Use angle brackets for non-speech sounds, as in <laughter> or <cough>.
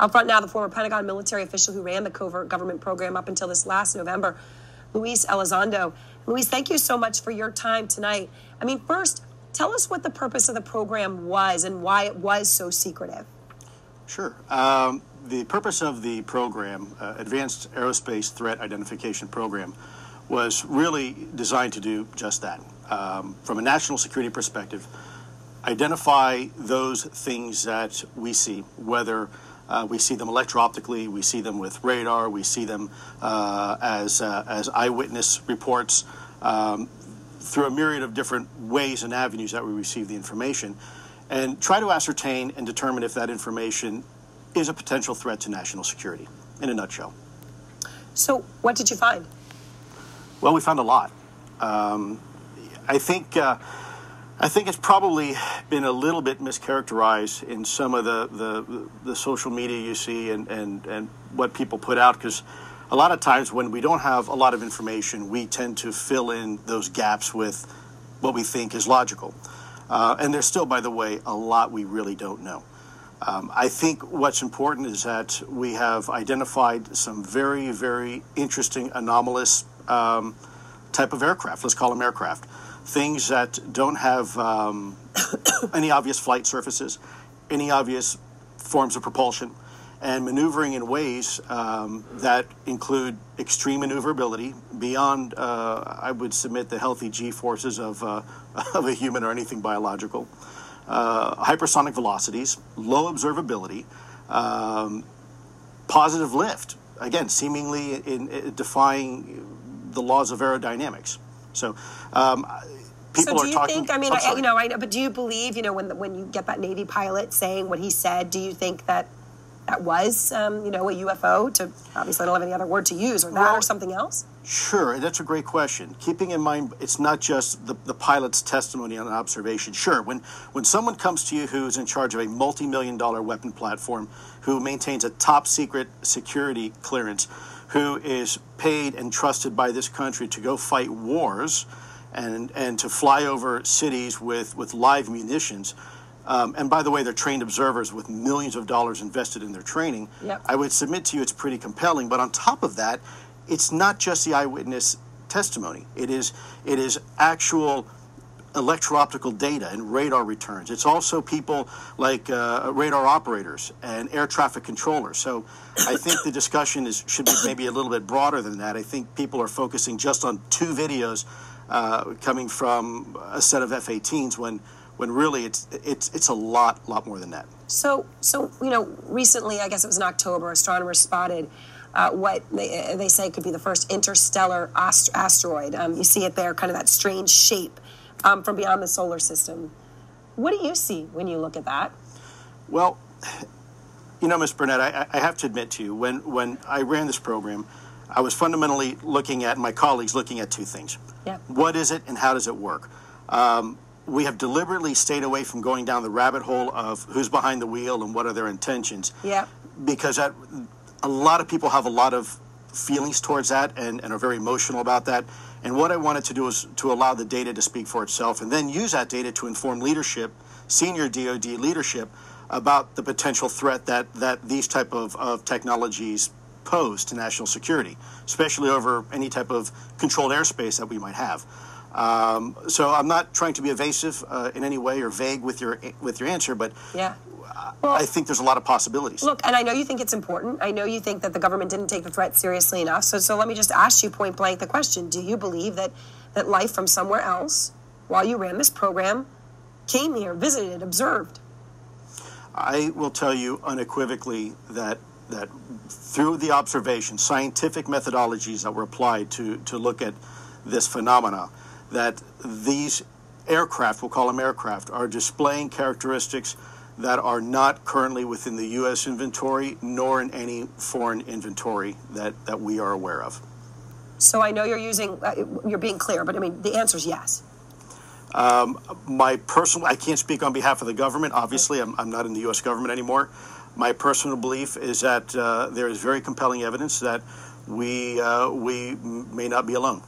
Out front now, the former Pentagon military official who ran the covert government program up until this last November, Luis Elizondo. Luis, thank you so much for your time tonight. I mean, first, tell us what the purpose of the program was and why it was so secretive. Sure. Um, the purpose of the program, uh, Advanced Aerospace Threat Identification Program, was really designed to do just that. Um, from a national security perspective, identify those things that we see, whether uh, we see them electro-optically, we see them with radar, we see them uh, as, uh, as eyewitness reports, um, through a myriad of different ways and avenues that we receive the information, and try to ascertain and determine if that information is a potential threat to national security, in a nutshell. So, what did you find? Well, we found a lot. Um, I think uh, I think it's probably been a little bit mischaracterized in some of the, the, the social media you see and, and, and what people put out because a lot of times when we don't have a lot of information, we tend to fill in those gaps with what we think is logical. Uh, and there's still, by the way, a lot we really don't know. Um, I think what's important is that we have identified some very, very interesting, anomalous um, type of aircraft. Let's call them aircraft. Things that don't have um, <coughs> any obvious flight surfaces, any obvious forms of propulsion, and maneuvering in ways um, that include extreme maneuverability beyond, uh, I would submit, the healthy G forces of, uh, <laughs> of a human or anything biological. Uh, hypersonic velocities, low observability, um, positive lift. Again, seemingly in, in defying the laws of aerodynamics. So, um, people so do you talking, think? I mean, I, you know, I know, but do you believe? You know, when when you get that Navy pilot saying what he said, do you think that that was, um, you know, a UFO? To obviously, I don't have any other word to use, or that, well, or something else. Sure, that's a great question. Keeping in mind, it's not just the, the pilot's testimony on an observation. Sure, when when someone comes to you who's in charge of a multi-million dollar weapon platform, who maintains a top secret security clearance who is paid and trusted by this country to go fight wars and, and to fly over cities with, with live munitions. Um, and by the way, they're trained observers with millions of dollars invested in their training. Yep. I would submit to you it's pretty compelling. But on top of that, it's not just the eyewitness testimony. It is it is actual electro-optical data and radar returns. It's also people like uh, radar operators and air traffic controllers. So I think the discussion is should be maybe a little bit broader than that. I think people are focusing just on two videos uh, coming from a set of F-18s when when really it's it's it's a lot lot more than that. So so you know recently I guess it was in October astronomers spotted. Uh, what they, they say could be the first interstellar ast- asteroid. Um, you see it there, kind of that strange shape um, from beyond the solar system. What do you see when you look at that? Well, you know, Ms. Burnett, I, I have to admit to you, when, when I ran this program, I was fundamentally looking at, my colleagues looking at two things. Yeah. What is it and how does it work? Um, we have deliberately stayed away from going down the rabbit hole of who's behind the wheel and what are their intentions. Yeah. Because that, a lot of people have a lot of feelings towards that and, and are very emotional about that. And what I wanted to do was to allow the data to speak for itself and then use that data to inform leadership, senior DoD leadership, about the potential threat that, that these type of, of technologies pose to national security, especially over any type of controlled airspace that we might have. Um, so I'm not trying to be evasive uh, in any way or vague with your with your answer, but yeah. Well, I think there's a lot of possibilities. Look, and I know you think it's important. I know you think that the government didn't take the threat seriously enough. So, so let me just ask you point blank the question: Do you believe that that life from somewhere else, while you ran this program, came here, visited, observed? I will tell you unequivocally that that through the observation, scientific methodologies that were applied to to look at this phenomena, that these aircraft, we'll call them aircraft, are displaying characteristics that are not currently within the U.S. inventory nor in any foreign inventory that, that we are aware of. So I know you're using, uh, you're being clear, but I mean, the answer is yes. Um, my personal, I can't speak on behalf of the government. Obviously, I'm, I'm not in the U.S. government anymore. My personal belief is that uh, there is very compelling evidence that we, uh, we may not be alone.